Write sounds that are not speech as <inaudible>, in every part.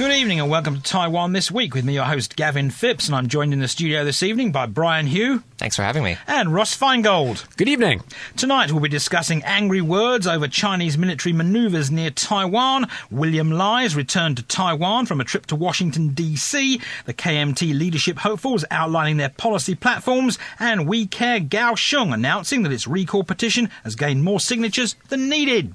Good evening and welcome to Taiwan This Week with me, your host Gavin Phipps, and I'm joined in the studio this evening by Brian Hioe. Thanks for having me. And Ross Feingold. Good evening. Tonight we'll be discussing angry words over Chinese military maneuvers near Taiwan. William Lai's returned to Taiwan from a trip to Washington, D.C. The KMT leadership hopefuls outlining their policy platforms. And We Care Kaohsiung announcing that its recall petition has gained more signatures than needed.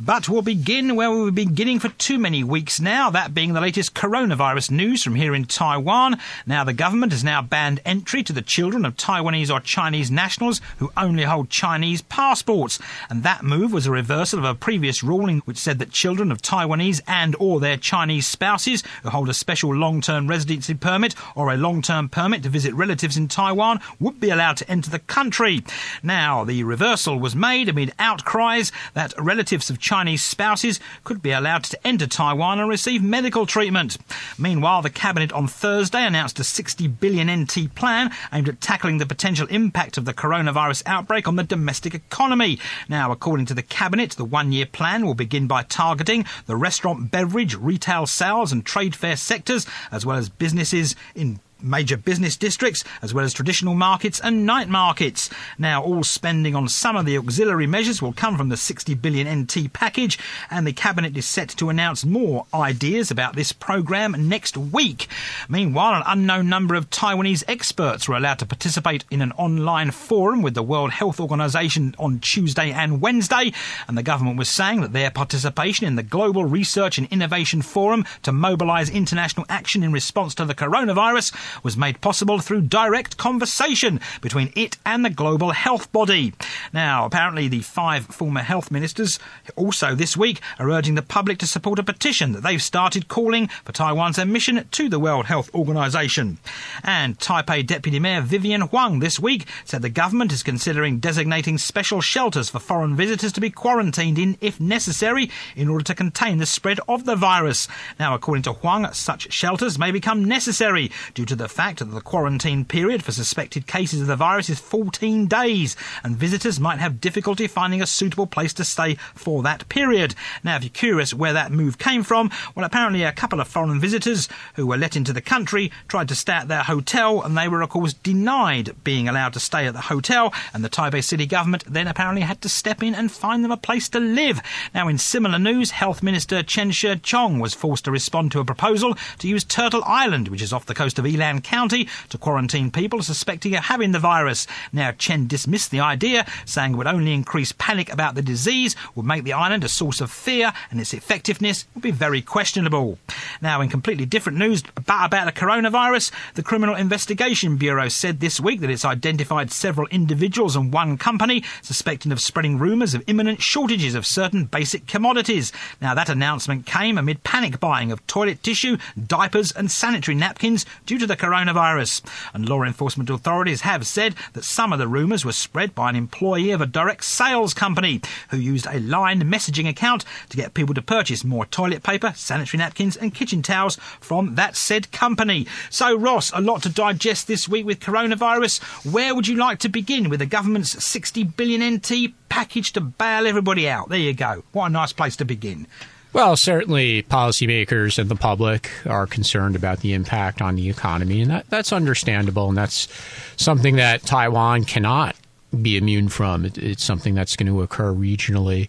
But we'll begin where we've been beginning for too many weeks now, that being the latest coronavirus news from here in Taiwan. Now, the government has now banned entry to the children of Taiwanese or Chinese nationals who only hold Chinese passports. And that move was a reversal of a previous ruling which said that children of Taiwanese and or their Chinese spouses who hold a special long-term residency permit or a long-term permit to visit relatives in Taiwan would be allowed to enter the country. Now, the reversal was made amid outcries that relatives of Chinese spouses could be allowed to enter Taiwan and receive medical treatment. Meanwhile, the Cabinet on Thursday announced a 60 billion NT plan aimed at tackling the potential impact of the coronavirus outbreak on the domestic economy. Now, according to the Cabinet, the one year plan will begin by targeting the restaurant, beverage, retail sales, and trade fair sectors, as well as businesses in major business districts, as well as traditional markets and night markets. Now, all spending on some of the auxiliary measures will come from the 60 billion NT package, and the Cabinet is set to announce more ideas about this program next week. Meanwhile, an unknown number of Taiwanese experts were allowed to participate in an online forum with the World Health Organization on Tuesday and Wednesday, and the government was saying that their participation in the Global Research and Innovation Forum to mobilize international action in response to the coronavirus was made possible through direct conversation between it and the global health body. Now, apparently, the five former health ministers also this week are urging the public to support a petition that they've started calling for Taiwan's admission to the World Health Organization. And Taipei Deputy Mayor Vivian Huang this week said the government is considering designating special shelters for foreign visitors to be quarantined in if necessary in order to contain the spread of the virus. Now, according to Huang, such shelters may become necessary due to the fact that the quarantine period for suspected cases of the virus is 14 days, and visitors might have difficulty finding a suitable place to stay for that period. Now, if you're curious where that move came from, well, apparently a couple of foreign visitors who were let into the country tried to stay at their hotel, and they were, of course, denied being allowed to stay at the hotel, and the Taipei city government then apparently had to step in and find them a place to live. Now, in similar news, Health Minister Chen Shih-chung was forced to respond to a proposal to use Turtle Island, which is off the coast of County to quarantine people suspecting of having the virus. Now, Chen dismissed the idea, saying it would only increase panic about the disease, would make the island a source of fear, and its effectiveness would be very questionable. Now, in completely different news about the coronavirus, the Criminal Investigation Bureau said this week that it's identified several individuals and one company suspected of spreading rumours of imminent shortages of certain basic commodities. Now, that announcement came amid panic buying of toilet tissue, diapers, and sanitary napkins due to the coronavirus. And law enforcement authorities have said that some of the rumours were spread by an employee of a direct sales company who used a line messaging account to get people to purchase more toilet paper, sanitary napkins, and kitchen towels from that said company. So, Ross, a lot to digest this week with coronavirus. Where would you like to begin with the government's 60 billion NT package to bail everybody out? There you go. What a nice place to begin. Well, certainly policymakers and the public are concerned about the impact on the economy, and that, that's understandable, and that's something that Taiwan cannot be immune from. It, it's something that's going to occur regionally.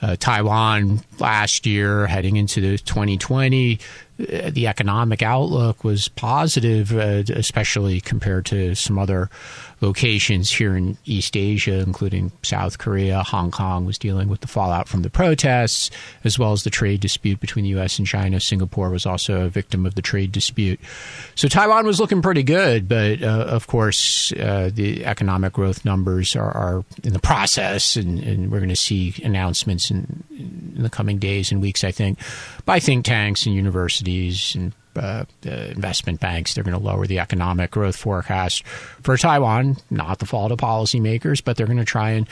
Uh, Taiwan last year, heading into the 2020, uh, the economic outlook was positive, uh, especially compared to some other locations here in East Asia, including South Korea. Hong Kong was dealing with the fallout from the protests, as well as the trade dispute between the U.S. and China. Singapore was also a victim of the trade dispute. So Taiwan was looking pretty good, but uh, of course, uh, the economic growth numbers are, are in the process, and, and we're going to see announcements in, in the coming days and weeks, I think, by think tanks and universities and uh, investment banks. They're going to lower the economic growth forecast for Taiwan. Not the fault of policymakers, but they're going to try and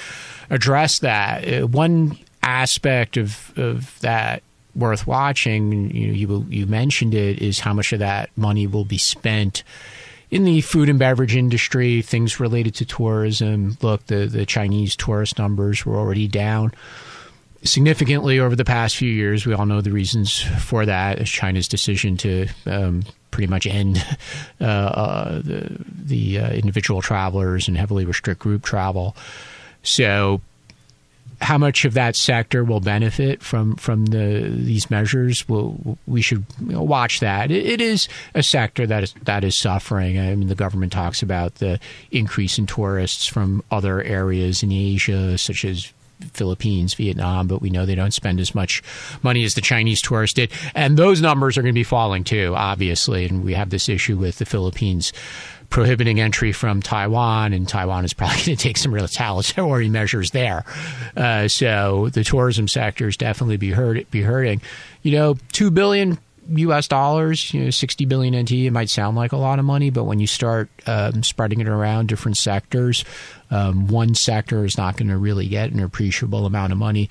address that. Uh, one aspect of, of that worth watching, you, you, you mentioned it, is how much of that money will be spent in the food and beverage industry, things related to tourism. Look, the, the Chinese tourist numbers were already down significantly over the past few years. We all know the reasons for that, China's decision to um, pretty much end <laughs> uh, uh, the, the uh, individual travelers and heavily restrict group travel. So, how much of that sector will benefit from from the these measures? We should watch that. It, it is a sector that is that is suffering. I mean, the government talks about the increase in tourists from other areas in Asia, such as Philippines, Vietnam, but we know they don't spend as much money as the Chinese tourists did. And those numbers are going to be falling too, obviously. And we have this issue with the Philippines prohibiting entry from Taiwan, and Taiwan is probably <laughs> going to take some retaliatory measures there. Uh, so the tourism sector is definitely be hurt be hurting. You know, two billion U.S. dollars, you know, 60 billion NT, it might sound like a lot of money, but when you start um, spreading it around different sectors, um, one sector is not going to really get an appreciable amount of money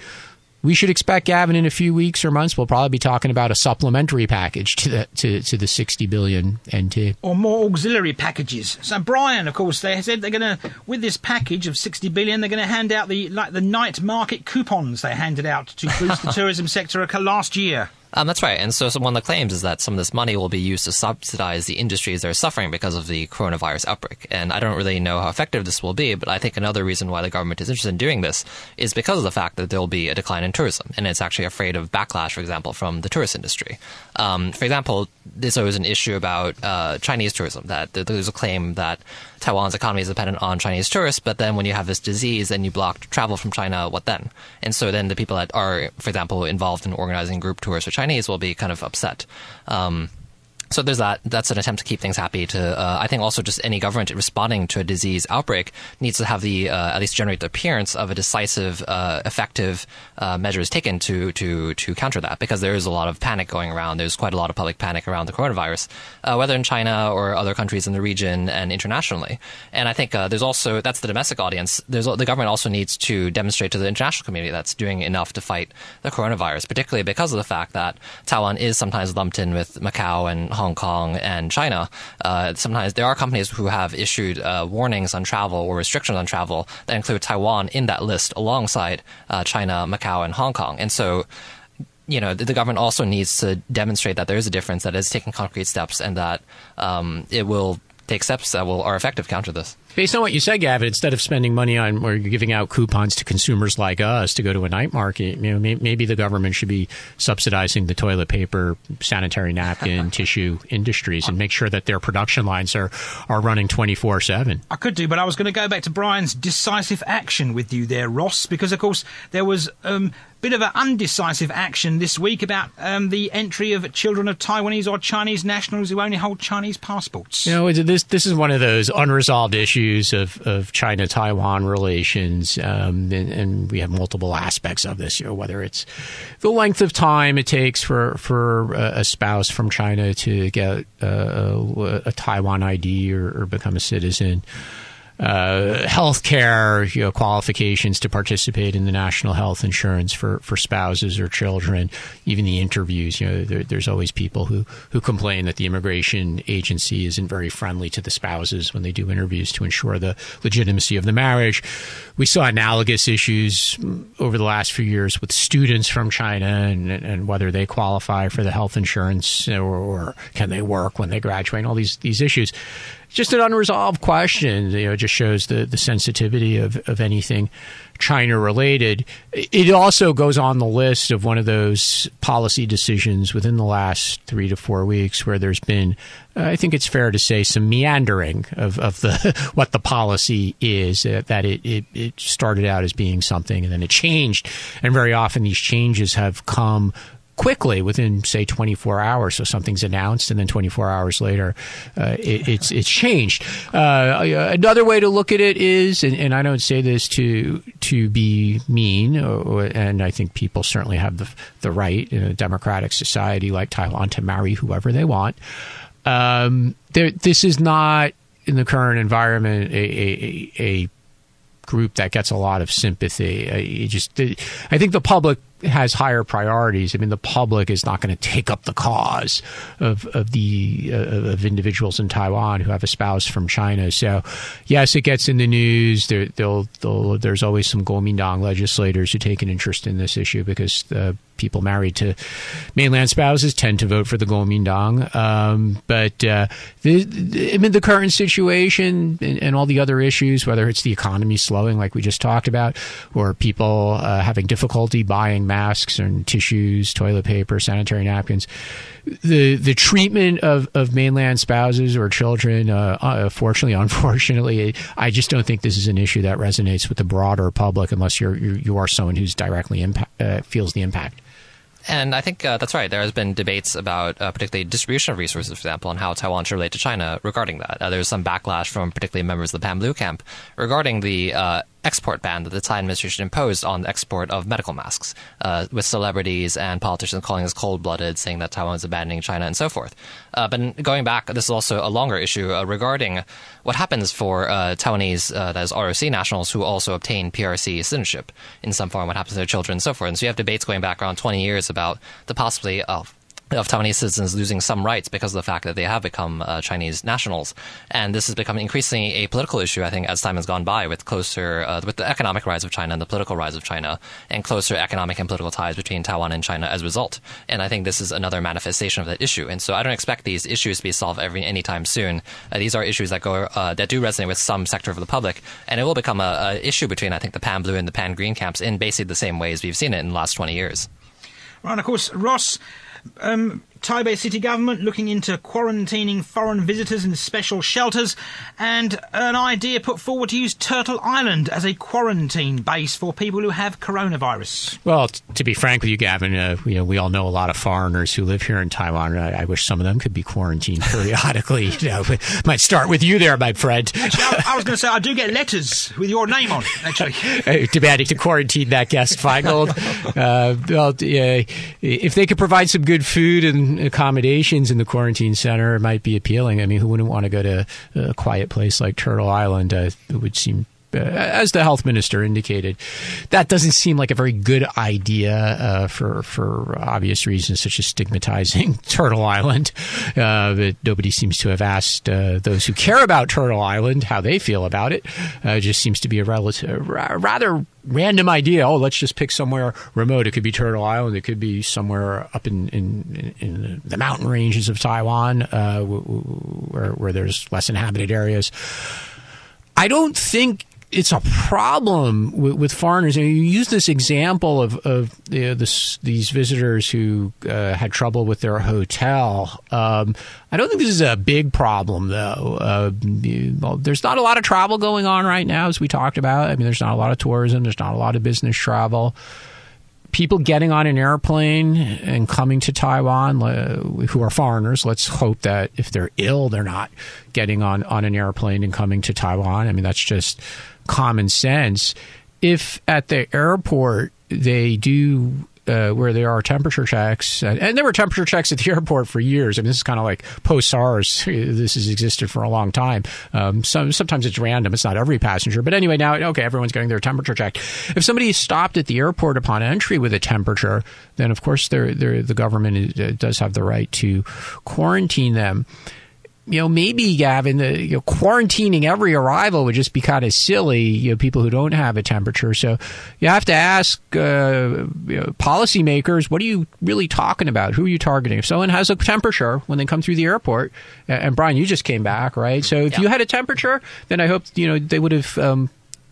we should expect Gavin in a few weeks or months. We'll probably be talking about a supplementary package to the to, to the sixty billion NT or more auxiliary packages. So Brian, of course, they said they're going to with this package of sixty billion, they're going to hand out the like the night market coupons they handed out to boost the <laughs> tourism sector last year. Um, that's right. And so, so, one of the claims is that some of this money will be used to subsidize the industries that are suffering because of the coronavirus outbreak. And I don't really know how effective this will be, but I think another reason why the government is interested in doing this is because of the fact that there will be a decline in tourism. And it's actually afraid of backlash, for example, from the tourist industry. Um, for example, there's always an issue about uh, Chinese tourism, that there's a claim that Taiwan's economy is dependent on Chinese tourists, but then when you have this disease and you block travel from China, what then? And so then the people that are, for example, involved in organizing group tours for Chinese will be kind of upset. Um, so there's that. That's an attempt to keep things happy. To uh, I think also just any government responding to a disease outbreak needs to have the uh, at least generate the appearance of a decisive, uh, effective uh, measures taken to to to counter that because there is a lot of panic going around. There's quite a lot of public panic around the coronavirus, uh, whether in China or other countries in the region and internationally. And I think uh, there's also that's the domestic audience. There's the government also needs to demonstrate to the international community that's doing enough to fight the coronavirus, particularly because of the fact that Taiwan is sometimes lumped in with Macau and Hong Kong and China, uh, sometimes there are companies who have issued uh, warnings on travel or restrictions on travel that include Taiwan in that list alongside uh, China, Macau, and Hong Kong. And so you know, the, the, government also needs to demonstrate that there is a difference, that it's taking concrete steps, and that um, it will take steps that will are effective counter this. Based on what you said, Gavin, instead of spending money on or giving out coupons to consumers like us to go to a night market, you know, maybe the government should be subsidizing the toilet paper, sanitary napkin, <laughs> tissue industries, and make sure that their production lines are are running twenty four seven. I could do, but I was going to go back to Brian's decisive action with you there, Ross, because of course there was um, bit of an undecisive action this week about um, the entry of children of Taiwanese or Chinese nationals who only hold Chinese passports. You know, this this is one of those unresolved issues of, of China Taiwan relations, um, and, and, we have multiple aspects of this. You know, whether it's the length of time it takes for for a spouse from China to get a, a, a Taiwan ID or, or become a citizen uh, health care you know, qualifications to participate in the national health insurance for, for spouses or children, even the interviews. You know, there, there's always people who, who complain that the immigration agency isn't very friendly to the spouses when they do interviews to ensure the legitimacy of the marriage. We saw analogous issues over the last few years with students from China and, and whether they qualify for the health insurance or, or can they work when they graduate, and all these, these issues just an unresolved question. You know, just shows the, the sensitivity of, of anything China related. It also goes on the list of one of those policy decisions within the last three to four weeks where there's been, I think it's fair to say, some meandering of, of the <laughs> what the policy is. Uh, that it, it, it started out as being something and then it changed, and very often these changes have come quickly within say 24 hours. So something's announced, and then 24 hours later, uh, it, it's it's changed. Uh, another way to look at it is, and, and, I don't say this to to be mean, and I think people certainly have the the right in a democratic society like Taiwan to marry whoever they want. Um, there, this is not in the current environment a, a, a group that gets a lot of sympathy. I just, I think the public has higher priorities. I mean, the public is not going to take up the cause of of the uh, of individuals in Taiwan who have a spouse from China. So, yes, it gets in the news. There, they'll, there's always some Kuomintang legislators who take an interest in this issue because the people married to mainland spouses tend to vote for the Kuomintang. Um, but uh, the, the, I mean, the current situation and, and, all the other issues, whether it's the economy slowing, like we just talked about, or people uh, having difficulty buying masks and tissues, toilet paper, sanitary napkins, the the treatment of, of mainland spouses or children, uh, uh, fortunately, <laughs> unfortunately, I just don't think this is an issue that resonates with the broader public unless you're, you're you are someone who's directly impact, uh, feels the impact. And I think uh, that's right. There has been debates about uh, particularly distribution of resources, for example, and how Taiwan should relate to China regarding that. Uh, there's some backlash from particularly members of the Pan Blue camp regarding the uh, export ban that the Tsai administration imposed on the export of medical masks, uh, with celebrities and politicians calling this cold blooded, saying that Taiwan is abandoning China and so forth. Uh, but going back, this is also a longer issue uh, regarding what happens for uh, Taiwanese, uh, that is ROC nationals, who also obtain PRC citizenship in some form, what happens to their children and so forth. And so you have debates going back around 20 years about the possibility of of Taiwanese citizens losing some rights because of the fact that they have become uh, Chinese nationals, and this has become increasingly a political issue. I think as time has gone by, with closer uh, with the economic rise of China and the political rise of China, and closer economic and political ties between Taiwan and China as a result. And I think this is another manifestation of that issue. And so I don't expect these issues to be solved every anytime soon. Uh, these are issues that go uh, that do resonate with some sector of the public, and it will become a, a issue between I think the Pan Blue and the Pan Green camps in basically the same ways we've seen it in the last twenty years. Right, of course, Ross. Um, Taipei city government looking into quarantining foreign visitors in special shelters, and an idea put forward to use Turtle Island as a quarantine base for people who have coronavirus. Well, t- to be frank with you, Gavin, uh, you know, we all know a lot of foreigners who live here in Taiwan. I, I wish some of them could be quarantined <laughs> periodically. you know, might start with you there, my friend. Actually, I, I was going to say I do get letters with your name on. Actually, <laughs> uh, demanding to quarantine that guest, Feingold. <laughs> uh, well, if they could provide some good food and accommodations in the quarantine center might be appealing. I mean, who wouldn't want to go to a quiet place like Turtle Island? Uh, it would seem as the health minister indicated, that doesn't seem like a very good idea uh, for for obvious reasons, such as stigmatizing <laughs> Turtle Island. Uh, but nobody seems to have asked uh, those who care about Turtle Island how they feel about it. Uh, it just seems to be a relative, rather random idea. Oh, let's just pick somewhere remote. It could be Turtle Island. It could be somewhere up in in, in the mountain ranges of Taiwan, uh, where, where there's less inhabited areas. I don't think it's a problem with, with foreigners. And you use this example of, of you know, this, these visitors who uh, had trouble with their hotel. Um, I don't think this is a big problem, though. Uh, well, there's not a lot of travel going on right now, as we talked about. I mean, there's not a lot of tourism, there's not a lot of business travel people getting on an airplane and coming to Taiwan uh, who are foreigners, let's hope that if they're ill, they're not getting on, on an airplane and coming to Taiwan. I mean, that's just common sense. If at the airport they do uh, where there are temperature checks, and, and, there were temperature checks at the <laughs> airport for years. I mean, this is kind of like post SARS. <laughs> This has existed for a long time. Um, some, sometimes it's random; it's not every passenger. But anyway, now okay, everyone's getting their temperature checked. If somebody is stopped at the airport upon entry with a temperature, then of course they're, they're, the government uh, does have the right to quarantine them you know, maybe Gavin, the, you know, quarantining every arrival would just be kind of silly. You know, people who don't have a temperature. So you have to ask uh, you know, policymakers, what are you really talking about? Who are you targeting? If someone has a temperature when they come through the airport, and Brian, you just came back, right? So if yeah. you had a temperature, then I hope you know they would have um,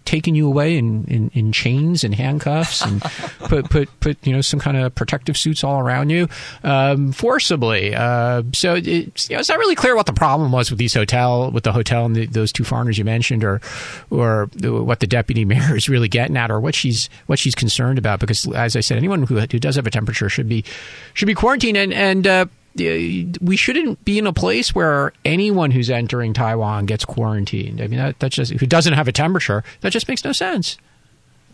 taken you away in, in, in chains and handcuffs and <laughs> put put put you know some kind of protective suits all around you um, forcibly. Uh, so it's, you know, it's not really clear what the problem was with these hotel with the hotel and the, those two foreigners you mentioned, or or what the deputy <laughs> mayor is really getting at, or what she's what she's concerned about. Because as I said, anyone who who does have a temperature should be should be quarantined and and. Uh, we shouldn't be in a place where anyone who's entering Taiwan gets quarantined. I mean, that, that just who doesn't have a temperature, that just makes no sense.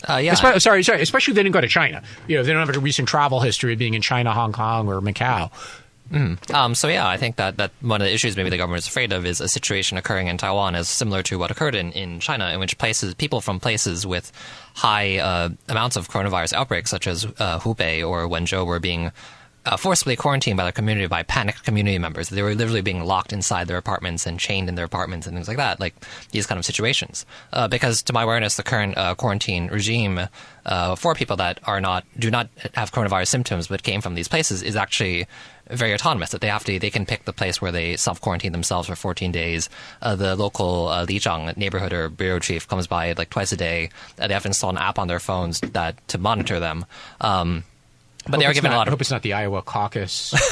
Uh, yeah. Sorry, sorry. Especially if they didn't go to China. You know, if they don't have a recent travel history of being in China, Hong Kong, or Macau. Um, so yeah, I think that, that one of the issues maybe the government is afraid of is a situation occurring in Taiwan is similar to what occurred in, in China, in which places people from places with high uh, amounts of coronavirus outbreaks, such as uh, Hubei or Wenzhou, were being uh, forcibly quarantined by the community by panicked community members. They were literally being locked inside their apartments and chained in their apartments and things like that, like these kind of situations. Uh, because to my awareness, the current uh, quarantine regime uh, for people that are not do not have coronavirus symptoms but came from these places is actually very autonomous. That they have to they can pick the place where they self quarantine themselves for 14 days. Uh, the local uh, lizhang neighborhood or bureau chief comes by like twice a day. they have to install an app on their phones that to monitor them. Um, but they are given not, a lot Of, I hope it's not the Iowa caucus. <laughs> <laughs>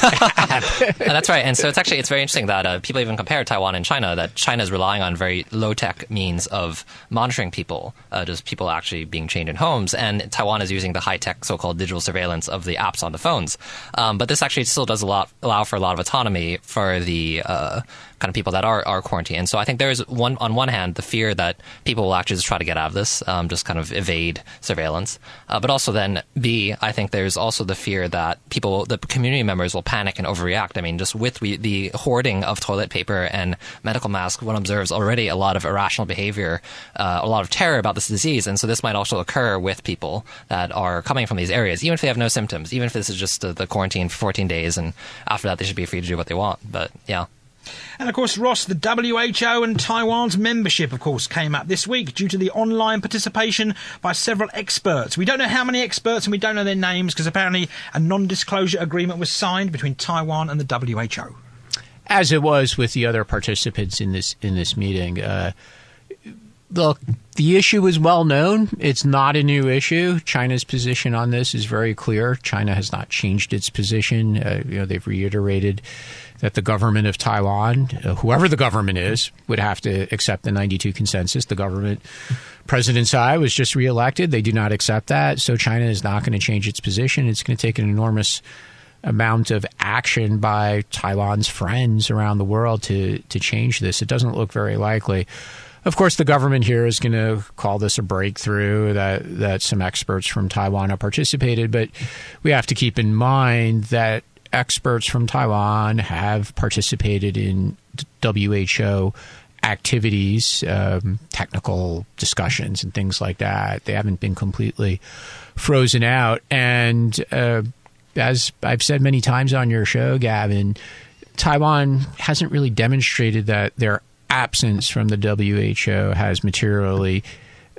That's right. And so it's actually it's very interesting that uh, people even compare Taiwan and China. That China is relying on very low tech means of monitoring people, uh, just people actually being chained in homes, and Taiwan is using the high tech so called digital surveillance of the apps on the phones. Um, but this actually still does a lot allow for a lot of autonomy for the uh, kind of people that are, are quarantined. So I think there is one on one hand the fear that people will actually just try to get out of this, um, just kind of evade surveillance. Uh, but also then B, I think there's also the fear that people, the community members will panic and overreact. I mean, just with we, the hoarding of toilet paper and medical masks, one observes already a lot of irrational behavior, uh, a lot of terror about this disease. And so this might also occur with people that are coming from these areas, even if they have no symptoms, even if this is just uh, the quarantine for 14 days, and after that they should be free to do what they want. But yeah. And of course, Ross, the WHO and Taiwan's membership, of course, came up this week due to the online participation by several experts. We don't know how many experts and we don't know their names because apparently a non disclosure agreement was signed between Taiwan and the WHO. As it was with the other participants in this in this meeting. Uh, look, the issue is well known. It's not a new issue. China's position on this is very clear. China has not changed its position. Uh, you know, they've reiterated that the government of Taiwan, uh, whoever the government is, would have to accept the 92 consensus. The government, President Tsai was just reelected. They do not accept that. So China is not going to change its position. It's going to take an enormous amount of action by Taiwan's friends around the world to, to change this. It doesn't look very likely. Of course, the government here is going to call this a breakthrough that, that some experts from Taiwan have participated, but we have to keep in mind that experts from Taiwan have participated in WHO activities, um, technical discussions, and things like that. They haven't been completely frozen out. And uh, as I've said many times on your show, Gavin, Taiwan hasn't really demonstrated that their absence from the WHO has materially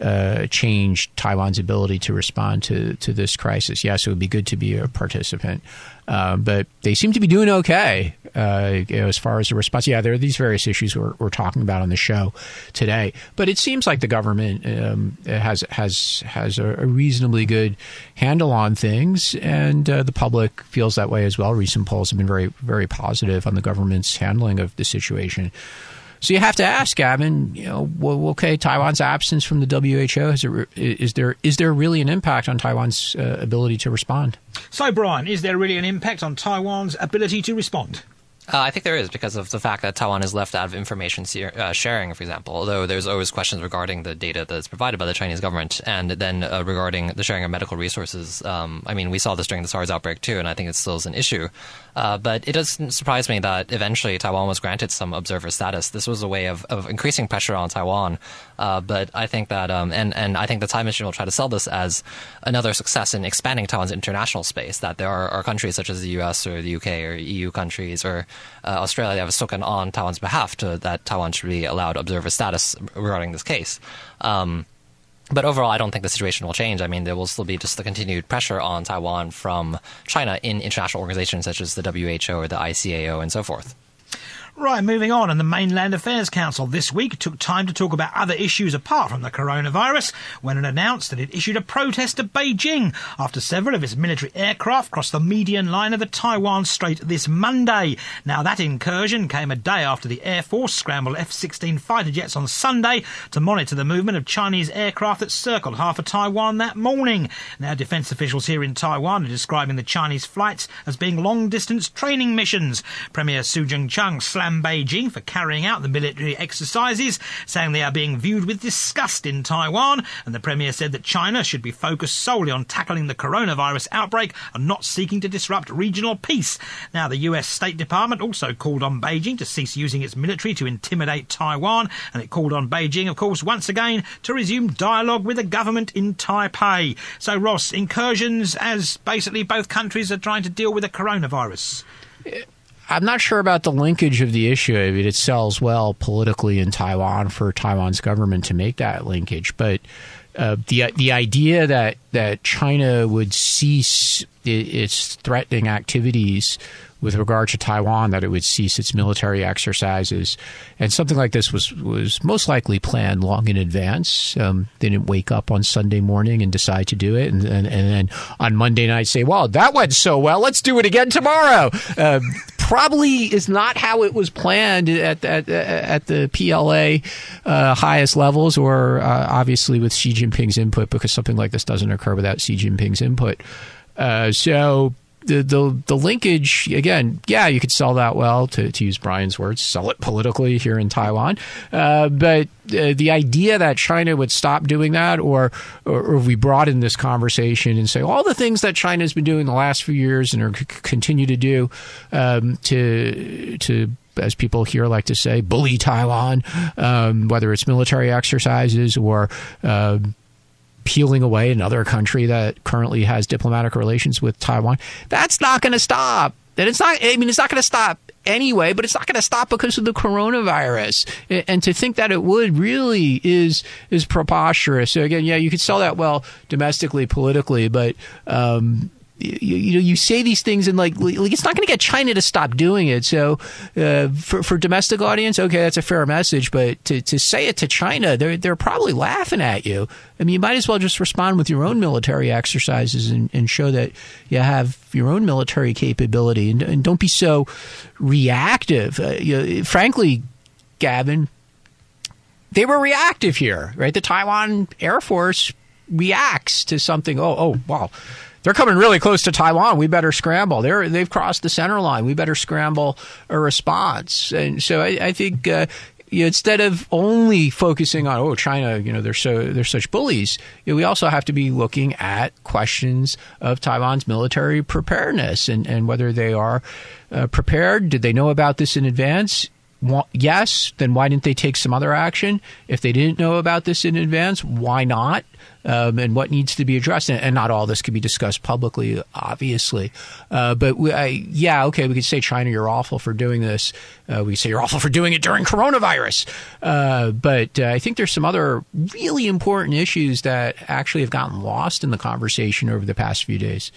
uh, changed Taiwan's ability to respond to, to this crisis. Yes, it would be good to be a participant, uh, but they seem to be doing okay uh, as far as the response. Yeah, there are these various issues we're, we're, talking about on the show today, but it seems like the government um, has has has a, a, reasonably good handle on things, and uh, the public feels that way as well. Recent polls have been very very positive on the government's handling of the situation. So you have to ask, Gavin. You know, well, okay, Taiwan's absence from the WHO is, there, is there is there really an impact on Taiwan's uh, ability to respond? So, Brian, is there really an impact on Taiwan's ability to respond? Uh, I think there is because of the fact that Taiwan is left out of information uh, sharing, for example. Although there's always questions regarding the data that's provided by the Chinese government, and then uh, regarding the sharing of medical resources. Um, I mean, we saw this during the SARS outbreak too, and I think it still is an issue. Uh, but it doesn't surprise me that eventually Taiwan was granted some observer status. This was a way of, of increasing pressure on Taiwan. Uh, but I think that, um, and, and I think the Tsai administration will try to sell this as another success in expanding Taiwan's international space. That there are, are countries such as the U.S. or the UK or EU countries or uh, Australia that have spoken on Taiwan's behalf to that Taiwan should be allowed observer status regarding this case. Um, but overall, I don't think the situation will change. I mean, there will still be just the continued pressure on Taiwan from China in international organizations such as the WHO or the ICAO and so forth. Right, moving on, and the Mainland Affairs Council this week took time to talk about other issues apart from the coronavirus when it announced that it issued a protest to Beijing after several of its military aircraft crossed the median line of the Taiwan Strait this Monday. Now, that incursion came a day after the Air Force scrambled F 16 fighter jets on Sunday to monitor the movement of Chinese aircraft that circled half of Taiwan that morning. Now, defense officials here in Taiwan are describing the Chinese flights as being long distance training missions. Premier Su Tseng-chang slammed Beijing for carrying out the military exercises, saying they are being viewed with disgust in Taiwan. And the Premier said that China should be focused solely on tackling the coronavirus outbreak and not seeking to disrupt regional peace. Now, the US State Department also called on Beijing to cease using its military to intimidate Taiwan, and it called on Beijing, of course, once again to resume dialogue with the government in Taipei. So, Ross, incursions as basically both countries are trying to deal with the coronavirus. Uh, I'm not sure about the linkage of the issue. I mean, it sells well politically in Taiwan for Taiwan's government to make that linkage, but uh, the the idea that that China would cease its threatening activities with regard to Taiwan that it would cease its military exercises, and something like this was was most likely planned long in advance. Um, they didn't wake up on Sunday morning and decide to do it, and, and, and then on Monday night say, "Well, that went so well, let's do it again tomorrow." Uh, probably is not how it was planned at at, at the PLA uh, highest levels, or uh, obviously with Xi Jinping's input, because something like this doesn't occur without Xi Jinping's input. Uh, so the, the the linkage again, yeah, you could sell that well to, to use Brian's words, sell it politically here in Taiwan. Uh, but uh, the idea that China would stop doing that, or, or, or we broaden this conversation and say all the things that China has been doing the last few years and are c- continue to do um, to to as people here like to say, bully Taiwan, um, whether it's military exercises or uh, peeling away another country that currently has diplomatic relations with Taiwan. That's not going to stop. And it's not, I mean, it's not going to stop anyway, but it's not going to stop because of the coronavirus. And to think that it would really is is preposterous. So again, yeah, you could sell that well domestically, politically, but um, you, you, know you say these things and like, like it's not going to get China to stop doing it. So uh, for for domestic audience, okay, that's a fair message. But to, to say it to China, they're they're probably laughing at you. I mean, you might as well just respond with your own military exercises and, and show that you have your own military capability and, and don't be so reactive. Uh, you, frankly, Gavin, they were reactive here, right? The Taiwan Air Force reacts to something. Oh, oh, wow they're coming really close to Taiwan. We better scramble. They're they've crossed the center line. We better scramble a response. And so I, I think. Uh, you know, instead of only focusing on oh China, you know they're so they're such bullies, you know, we also have to be looking at questions of Taiwan's military preparedness and, and whether they are uh, prepared. Did they know about this in advance? Yes, then why didn't they take some other action? If they didn't know about this in advance, why not? um, and what needs to be addressed. And, not all this can be discussed publicly, obviously. Uh, but we, I, yeah, okay, we could say China, you're awful for doing this. Uh, we say you're awful for doing it during coronavirus. Uh, but uh, I think there's some other really important issues that actually have gotten lost in the conversation over the past few days.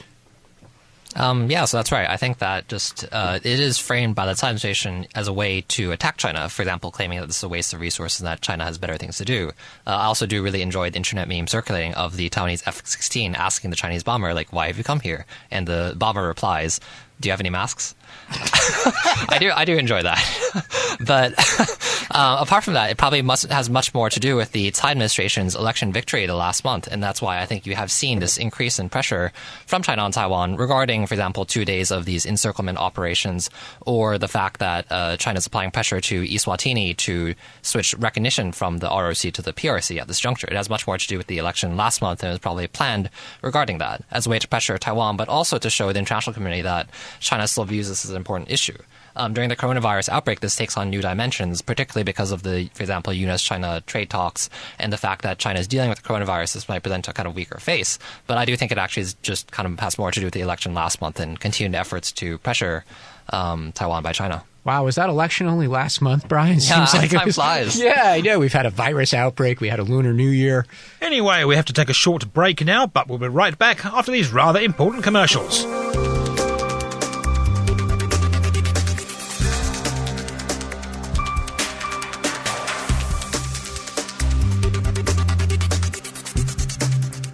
Um, yeah, so that's right. I think that just uh, it is framed by the Tsai administration as a way to attack China. For example, claiming that this is a waste of resources and that China has better things to do. Uh, I also do really enjoy the internet meme circulating of the Taiwanese F-16 asking the Chinese bomber, like, "Why have you come here?" And the bomber replies, "Do you have any masks?" <laughs> I do I do enjoy that, <laughs> but <laughs> uh, apart from that, it probably must has much more to do with the Tsai administration's election victory the last month, and that's why I think you have seen this increase in pressure from China on Taiwan regarding, for example, two days of these encirclement operations, or the fact that uh, China is applying pressure to Eswatini to switch recognition from the ROC to the PRC at this juncture. It has much more to do with the election last month, and was probably planned regarding that as a way to pressure Taiwan, but also to show the international community that China still views this as an important issue. Um, during the coronavirus outbreak, this takes on new dimensions, particularly because of the, for example, U.S.-China trade talks and the fact that China is dealing with the coronavirus. This might present a kind of weaker face, but I do think it actually is just kind of has more to do with the election last month and continued efforts to pressure um, Taiwan by China. Wow, was that election only last month, Brian? <laughs> Yeah, Seems like time it was, flies. <laughs> Yeah, I know. We've had a virus outbreak. We had a Lunar New Year. Anyway, we have to take a short break now, but we'll be right back after these rather important commercials.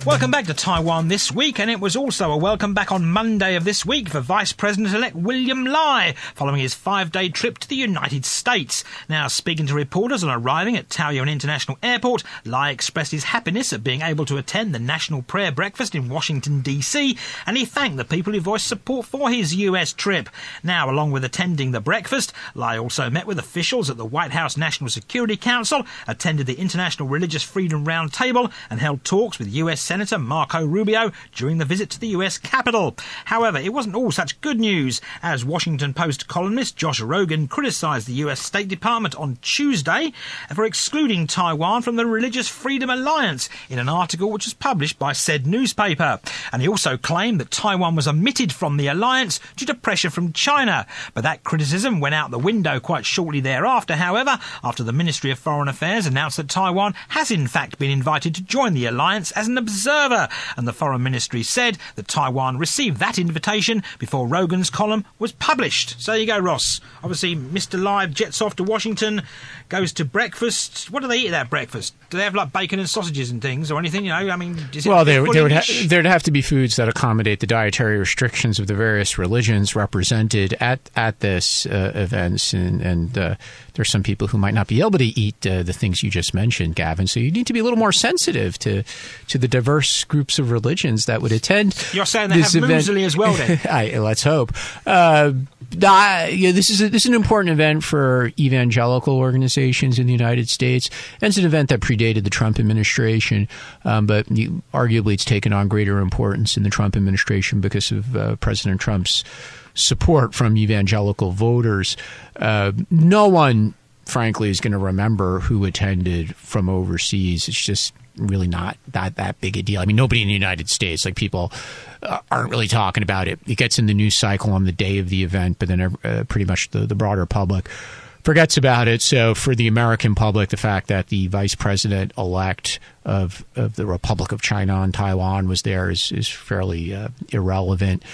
Welcome back to Taiwan this week, and it was also a welcome back on Monday of this week for Vice President elect William Lai following his five day trip to the United States. Now, speaking to reporters on arriving at Taoyuan International Airport, Lai expressed his happiness at being able to attend the National Prayer Breakfast in Washington, D.C., and he thanked the people who voiced support for his US trip. Now, along with attending the breakfast, Lai also met with officials at the White House National Security Council, attended the International Religious Freedom Roundtable, and held talks with US Senator Marco Rubio during the visit to the US Capitol. However, it wasn't all such good news, as Washington Post columnist Josh Rogin criticised the US State Department on Tuesday for excluding Taiwan from the Religious Freedom Alliance in an article which was published by said newspaper. And he also claimed that Taiwan was omitted from the alliance due to pressure from China. But that criticism went out the window quite shortly thereafter, however, after the Ministry of Foreign Affairs announced that Taiwan has in fact been invited to join the alliance as an observer observer, and the Foreign Ministry said that Taiwan received that invitation before Rogin's column was published. So there you go, Ross. Obviously, Mr. Lai jets off to Washington, goes to breakfast. What do they eat at that breakfast? Do they have like bacon and sausages and things or anything? You know, I mean, well, there, there would ha- there'd have to be foods that accommodate the dietary restrictions of the various religions represented at at this uh, events, and, and uh, there's some people who might not be able to eat uh, the things you just mentioned, Gavin. So you need to be a little more sensitive to to the diverse groups of religions that would attend. You're saying they have event. muesli as well, then? <laughs> I, let's hope. Uh, yeah, this is a, this is an important event for evangelical organizations in the United States. And it's an event that predated the Trump administration, um, but you, arguably it's taken on greater importance in the Trump administration because of uh, President Trump's support from evangelical voters. Uh, no one, frankly, is going to remember who attended from overseas. It's just really not that that big a deal. I mean, nobody in the United States, like people, uh, aren't really talking about it. It gets in the news cycle on the day of the event, but then uh, pretty much the, the broader public forgets about it. So for the American public, the fact that the vice president elect of of the Republic of China and Taiwan was there is is fairly uh, irrelevant.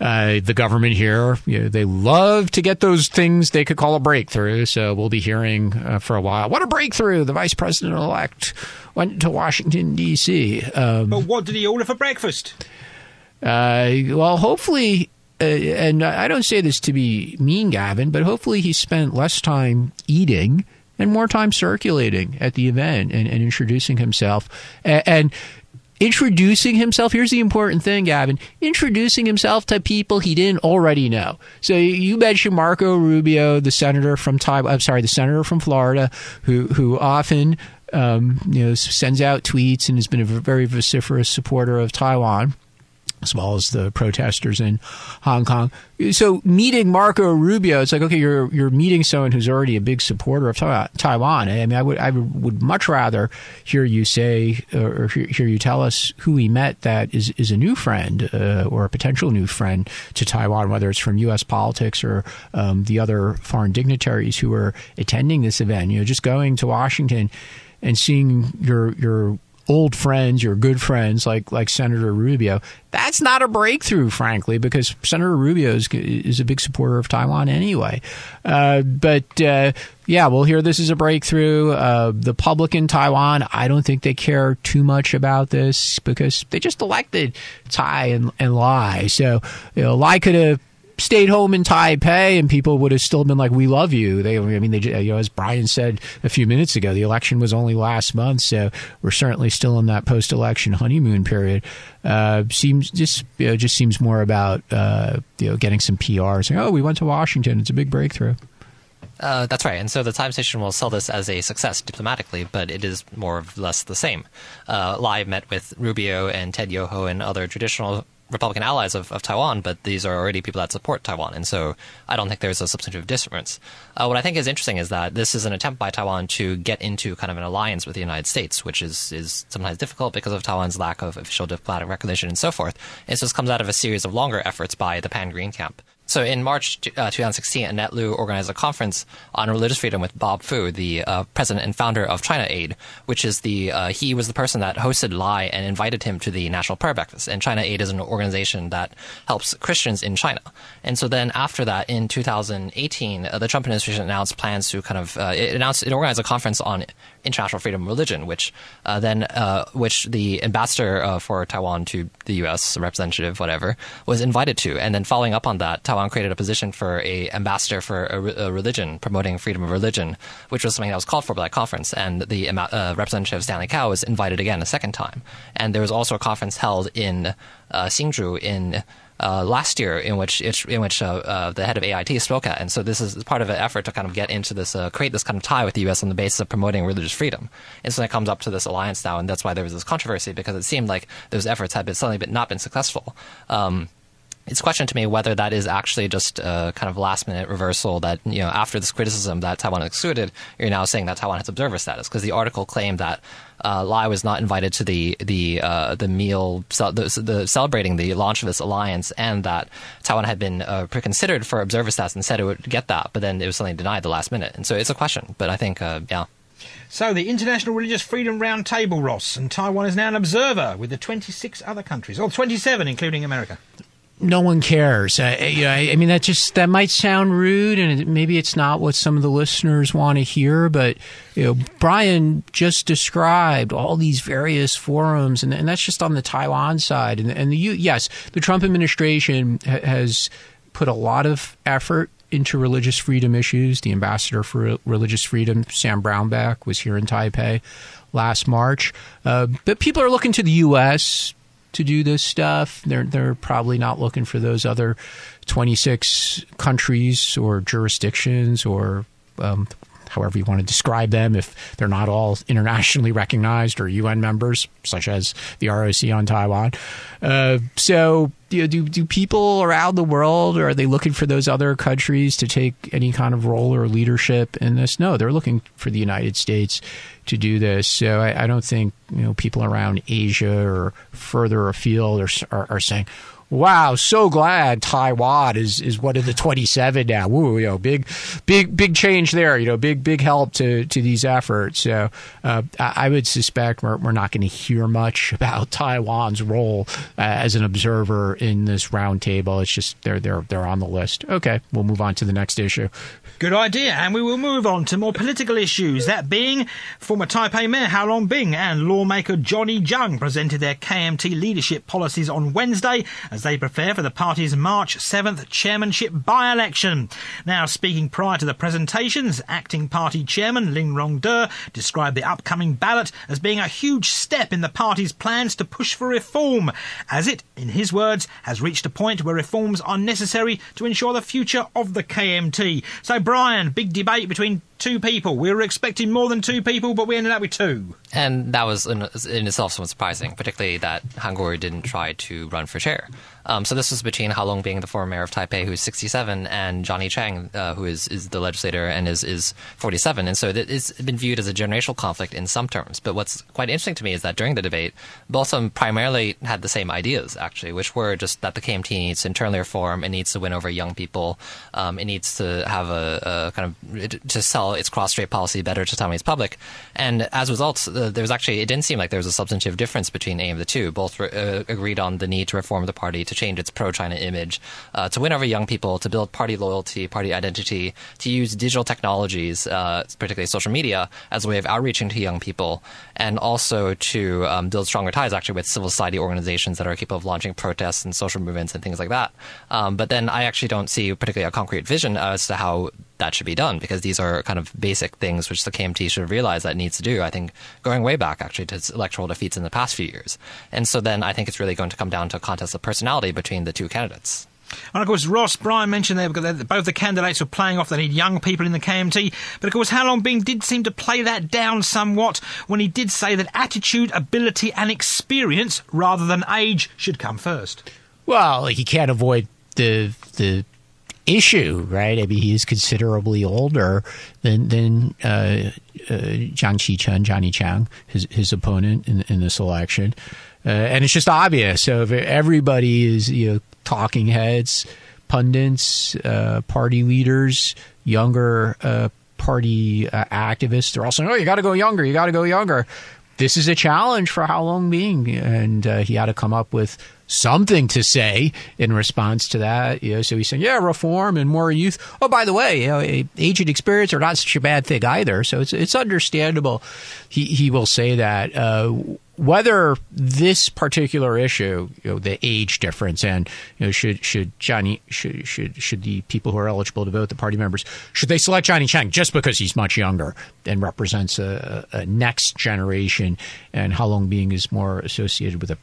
Uh, the government here, you know, they love to get those things they could call a breakthrough. So we'll be hearing uh, for a while. What a breakthrough! The vice president elect went to Washington D.C. Um, but what did he order for breakfast? Uh, well, hopefully. Uh, and I don't say this to be mean, Gavin, but hopefully he spent less time eating and more time circulating at the event and, and introducing himself. And, and introducing himself. Here's the important thing, Gavin. Introducing himself to people he didn't already know. So you mentioned Marco Rubio, the senator from Taiwan. I'm sorry, the senator from Florida, who who often um, you know sends out tweets and has been a very vociferous supporter of Taiwan as well as the protesters in Hong Kong. So meeting Marco Rubio, it's like okay, you're you're meeting someone who's already a big supporter of Taiwan. I mean, I would I would much rather hear you say or hear you tell us who he met that is is a new friend uh, or a potential new friend to Taiwan, whether it's from U.S. politics or um, the other foreign dignitaries who are attending this event. You know, just going to Washington and seeing your your old friends, your good friends like like Senator Rubio. That's not a breakthrough, frankly, because Senator Rubio is, is a big supporter of Taiwan anyway. Uh, but uh, yeah, we'll hear this is a breakthrough. Uh, the public in Taiwan, I don't think they care too much about this because they just elected Tsai and, and Lai. So you know, Lai could have stayed home in Taipei, and people would have still been like, "We love you." They, I mean, they, you know, as Brian said a few minutes ago, the election was only last month, so we're certainly still in that post-election honeymoon period. Uh, seems just you know, just seems more about uh, you know getting some PR, saying, "Oh, we went to Washington; it's a big breakthrough." Uh, that's right. And so the Tsai administration will sell this as a success diplomatically, but it is more or less the same. Uh, Lai met with Rubio and Ted Yoho and other traditional Republican allies of, of Taiwan, but these are already people that support Taiwan. And so I don't think there's a substantive difference. Uh, what I think is interesting is that this is an attempt by Taiwan to get into kind of an alliance with the United States, which is, is sometimes difficult because of Taiwan's lack of official diplomatic recognition and so forth. So this comes out of a series of longer efforts by the Pan Green camp. So in March uh, 2016, Annette Lu organized a conference on religious freedom with Bob Fu, the uh, president and founder of China Aid, which is the uh, he was the person that hosted Lai and invited him to the National Prayer Breakfast. And China Aid is an organization that helps Christians in China. And so then after that, in 2018, uh, the Trump administration announced plans to kind of uh, it announced it organized a conference on international freedom of religion, which uh, then which the ambassador for Taiwan to the U.S. representative, whatever, was invited to. And then following up on that, Taiwan created a position for a ambassador for a, a, religion promoting freedom of religion, which was something that was called for by that conference. And the uh, representative Stanley Kao was invited again a second time. And there was also a conference held in uh, Hsinchu in uh, last year in which in which uh, uh, the head of AIT spoke at, and so this is part of an effort to kind of get into this, uh, create this kind of tie with the U.S. on the basis of promoting religious freedom. And so it comes up to this alliance now, and that's why there was this controversy because it seemed like those efforts had been suddenly been, not been successful. Um, it's a question to me whether that is actually just a kind of last minute reversal that, you know, after this criticism that Taiwan excluded, you're now saying that Taiwan has observer status. Because the article claimed that uh, Lai was not invited to the the uh, the meal the, the, celebrating the launch of this alliance, and that Taiwan had been uh, preconsidered for observer status and said it would get that, but then it was suddenly denied the last minute. And so it's a question. But I think, uh, yeah. So, the International Religious Freedom Roundtable, Ross, and Taiwan is now an observer with the 26 other countries, or 27, including America no one cares. Uh, I, I, mean, that just that might sound rude, and maybe it's not what some of the listeners want to hear. But you know, Brian just described all these various forums, and, and that's just on the Taiwan side. And, and the yes, the Trump administration ha- has put a lot of effort into religious freedom issues. The ambassador for religious freedom, Sam Brownback, was here in Taipei last March. Uh, but people are looking to the U.S to do this stuff. They're they're probably not looking for those other 26 countries or jurisdictions or um, however you want to describe them if they're not all internationally recognized or UN members, such as the ROC on Taiwan. Uh, so, you know, do do people around the world are they looking for those other countries to take any kind of role or leadership in this? No, they're looking for the United States to do this. So I, I don't think you know people around Asia or further afield are, are, are saying, wow, so glad Taiwan is, is one of the 27 now. Woo, you know, big, big, big change there. You know, big, big help to, to these efforts. So uh, I would suspect we're, we're not going to hear much <laughs> about Taiwan's role uh, as an observer in this roundtable. It's just they're they're they're on the list. Okay, we'll move on to the next issue. Good idea, and we will move on to more political issues. That being former Taipei Mayor Hau Long-bing and lawmaker Johnny Chiang presented their KMT leadership policies on Wednesday as they prepare for the party's March 7th chairmanship by-election. Now, speaking prior to the presentations, acting party chairman Lin Rong-te described the upcoming ballot as being a huge step in the party's plans to push for reform, as it, in his words, has reached a point where reforms are necessary to ensure the future of the KMT. So Brian, big debate between two people. We were expecting more than two people, but we ended up with two. And that was in, in itself somewhat surprising, particularly that Kuo-yu didn't try to run for chair. Um, so this was between Hau Long-bing the former mayor of Taipei, who's 67, and Johnny Chiang, uh, who is, is the legislator and is, is 47. And so it's been viewed as a generational conflict in some terms. But what's quite interesting to me is that during the debate, both of them primarily had the same ideas, actually, which were just that the KMT needs to internally reform, it needs to win over young people, um, it needs to have a, a, kind of to sell its cross-strait policy better to Taiwanese public. And as a result, uh, there was actually it didn't seem like there was a substantive difference between any of the two. Both re- uh, agreed on the need to reform the party to change its pro-China image, uh, to win over young people, to build party loyalty, party identity, to use digital technologies, uh, particularly social media, as a way of outreaching to young people, and also to um, build stronger ties actually with civil society organizations that are capable of launching protests and social movements and things like that. Um, but then I actually don't see particularly a concrete vision as to how that should be done because these are kind of basic things which the KMT should realize that needs to do. I think going way back actually to its electoral defeats in the past few years. And so then I think it's really going to come down to a contest of personality between the two candidates. And of course, Ross Brian mentioned there because both the candidates were playing off. They need young people in the KMT. But of course, Hau Long-bing did seem to play that down somewhat when he did say that attitude, ability, and experience rather than age should come first. Well, he can't avoid the the issue, right? I mean, he's considerably older than than uh, uh, Johnny Chiang, his his opponent in, in this election, uh, and it's just obvious. So if everybody is you know talking heads pundits, uh, party leaders, younger uh, party uh, activists. They're all saying, "Oh, you got to go younger. You got to go younger." This is a challenge for Hau Long-bing, and uh, he had to come up with something to say in response to that. You know, so he's saying, "Yeah, reform and more youth." Oh, by the way, you know, age and experience are not such a bad thing either. So it's it's understandable. He he will say that. Uh, whether this particular issue, you know, the age difference, and you know, should should Johnny should should should the people who are eligible to vote, the party members, should they select Johnny Chiang just because he's much younger and represents a, a next generation, and Hau Long-bing is more associated with a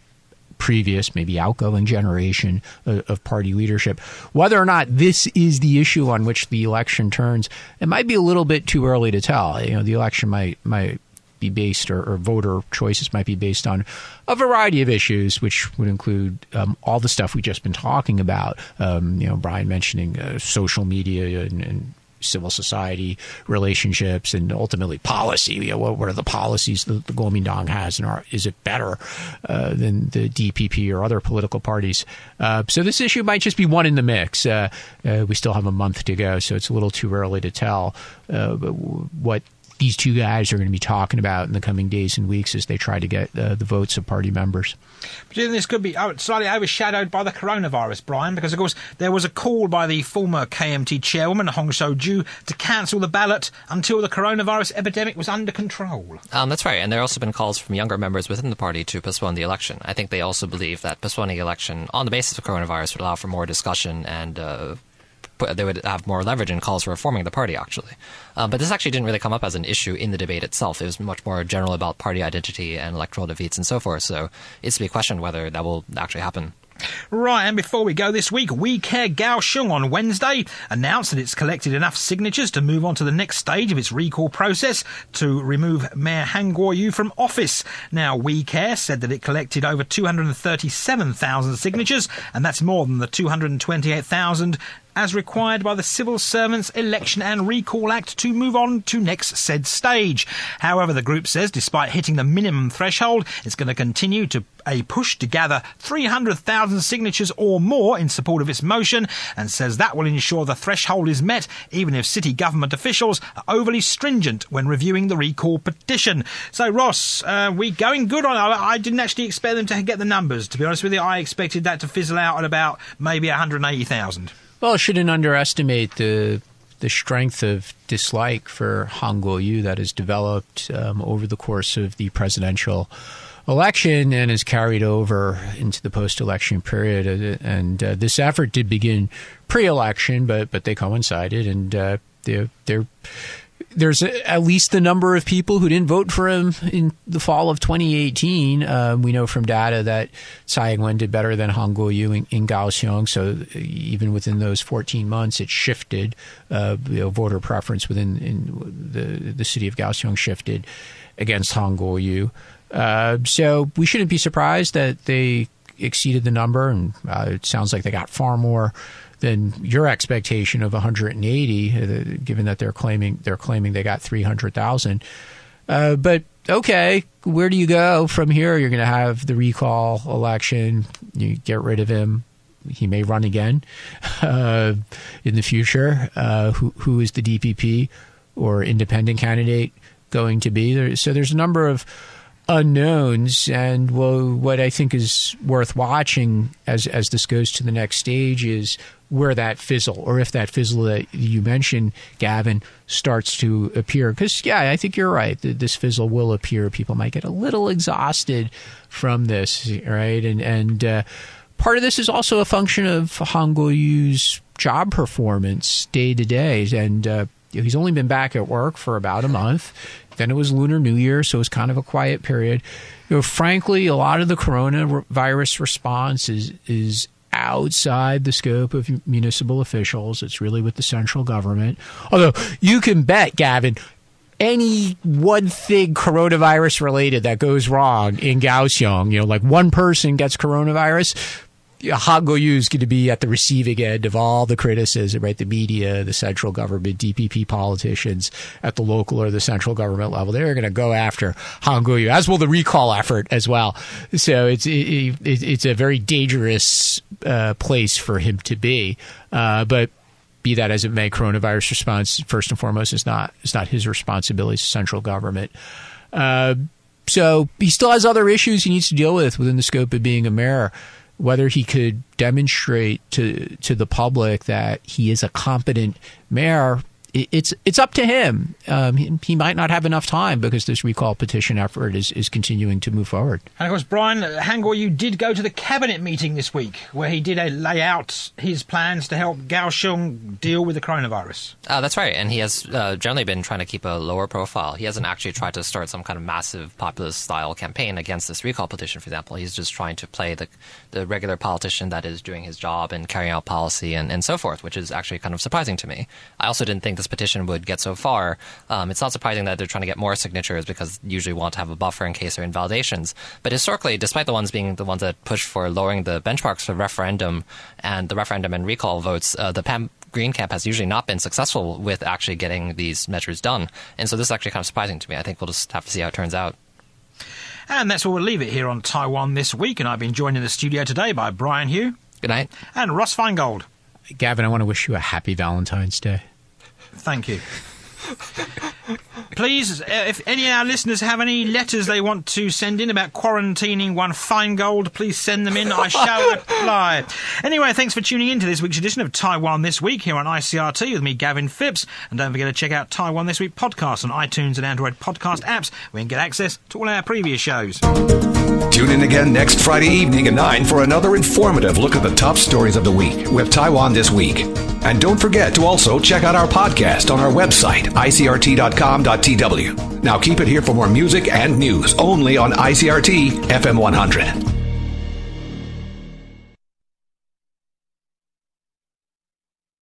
previous, maybe outgoing generation of, of, party leadership. Whether or not this is the issue on which the election turns, it might be a little bit too early to tell. You know, the election might might be based, or, or, voter choices might be based on a variety of issues, which would include um, all the stuff we've just been talking about. Um, you know, Brian mentioning uh, social media and, and civil society relationships and ultimately policy. You know, what, what are the policies that the Kuomintang has, and are, is it better uh, than the DPP or other political parties? Uh, so this issue might just be one in the mix. Uh, uh we still have a month to go, so it's a little too early to tell uh, what these two guys are going to be talking about in the coming days and weeks as they try to get uh, the votes of party members. But this could be oh, slightly overshadowed by the coronavirus, Brian, because of course there was a call by the former KMT chairwoman Hung Hsiu-chu to cancel the ballot until the coronavirus epidemic was under control. Um, that's right, and there have also been calls from younger members within the party to postpone the election. I think they also believe that postponing the election on the basis of coronavirus would allow for more discussion and uh, they would have more leverage in calls for reforming the party, actually. Um, but this actually didn't really come up as an issue in the debate itself. It was much more general about party identity and electoral defeats and so forth. So it's to be questioned whether that will actually happen. Right, and before we go this week, We Care Kaohsiung on Wednesday announced that it's collected enough signatures to move on to the next stage of its recall process to remove Mayor Han Kuo-yu from office. Now, We Care said that it collected over 237,000 signatures, and that's more than the 228,000 as required by the Civil Servants Election and Recall Act to move on to next said stage. However, the group says despite hitting the minimum threshold, it's going to continue to a push to gather 300,000 signatures or more in support of its motion and says that will ensure the threshold is met even if city government officials are overly stringent when reviewing the recall petition. So, Ross, uh, we going good on I didn't actually expect them to get the numbers, to be honest with you. I expected that to fizzle out at about maybe 180,000. Well, shouldn't underestimate the the strength of dislike for Han Kuo-yu that has developed um, over the course of the presidential election and is carried over into the post-election period. Uh, and uh, this effort did begin pre-election, but but they coincided, and uh, they're they're there's at least the number of people who didn't vote for him in the fall of 2018. Uh, we know from data that Tsai Ing-wen did better than Han Kuo-yu in, in Kaohsiung. So even within those 14 months, it shifted. Uh, you know, voter preference within in the the city of Kaohsiung shifted against Han Kuo-yu. Uh, so we shouldn't be surprised that they exceeded the number, and uh, it sounds like they got far more than your expectation of 180, uh, given that they're claiming they're claiming they got 300,000. Uh, but okay, where do you go from here? You're going to have the recall election. You get rid of him. He may run again <laughs> uh, in the future. Uh, who who is the DPP or independent candidate going to be? There, so there's a number of unknowns. And well, what I think is worth watching as as this goes to the next stage is where that fizzle, or if that fizzle that you mentioned, Gavin, starts to appear. Because yeah, I think you're right. This fizzle will appear. People might get a little exhausted from this, right? And and uh, part of this is also a function of Han Kuo-yu's job performance day to day, and uh, he's only been back at work for about a month. Then it was Lunar New Year, so it was kind of a quiet period. You know, frankly, a lot of the coronavirus response is is outside the scope of municipal officials. It's really with the central government. Although you can bet, Gavin, any one thing coronavirus related that goes wrong in Kaohsiung, you know, like one person gets coronavirus, Han Kuo-yu is going to be at the receiving end of all the criticism, right? The media, the central government, DPP politicians at the local or the central government level. They're going to go after Han Kuo-yu, as will the recall effort as well. So it's it, it, it's a very dangerous uh, place for him to be. Uh, but be that as it may, coronavirus response first and foremost is not is not his responsibility. It's central government. Uh, so he still has other issues he needs to deal with within the scope of being a mayor whether he could demonstrate to to the public that he is a competent mayor it's it's up to him. Um, he, he, might not have enough time because this recall petition effort is, is continuing to move forward. And of course, Brian Han Kuo-yu did go to the cabinet meeting this week where he did uh, lay out his plans to help Kaohsiung deal with the coronavirus. Uh, that's right, and he has uh, generally been trying to keep a lower profile. He hasn't actually tried to start some kind of massive populist style campaign against this recall petition, for example. He's just trying to play the the regular politician that is doing his job and carrying out policy and, and so forth, which is actually kind of surprising to me. I also didn't think this petition would get so far. Um, it's not surprising that they're trying to get more signatures because usually want to have a buffer in case there are invalidations. But historically, despite the ones being the ones that push for lowering the benchmarks for referendum and the referendum and recall votes, uh, the Pam Green camp has usually not been successful with actually getting these measures done. And so this is actually kind of surprising to me. I think we'll just have to see how it turns out. And that's where we'll leave it here on Taiwan this week. And I've been joined in the studio today by Brian Hioe. Good night. And Ross Feingold. Gavin, I want to wish you a happy Valentine's Day. Thank you. Please, uh, if any of our listeners have any letters they want to send in about quarantining one Feingold, please send them in. I shall <laughs> reply. Anyway, thanks for tuning in to this week's edition of Taiwan This Week here on ICRT with me, Gavin Phipps. And don't forget to check out Taiwan This Week podcast on iTunes and Android podcast apps where you can get access to all our previous shows. Tune in again next Friday evening at 9 for another informative look at the top stories of the week with Taiwan This Week. And don't forget to also check out our podcast on our website, icrt.com.tw. Now keep it here for more music and news only on ICRT FM 100.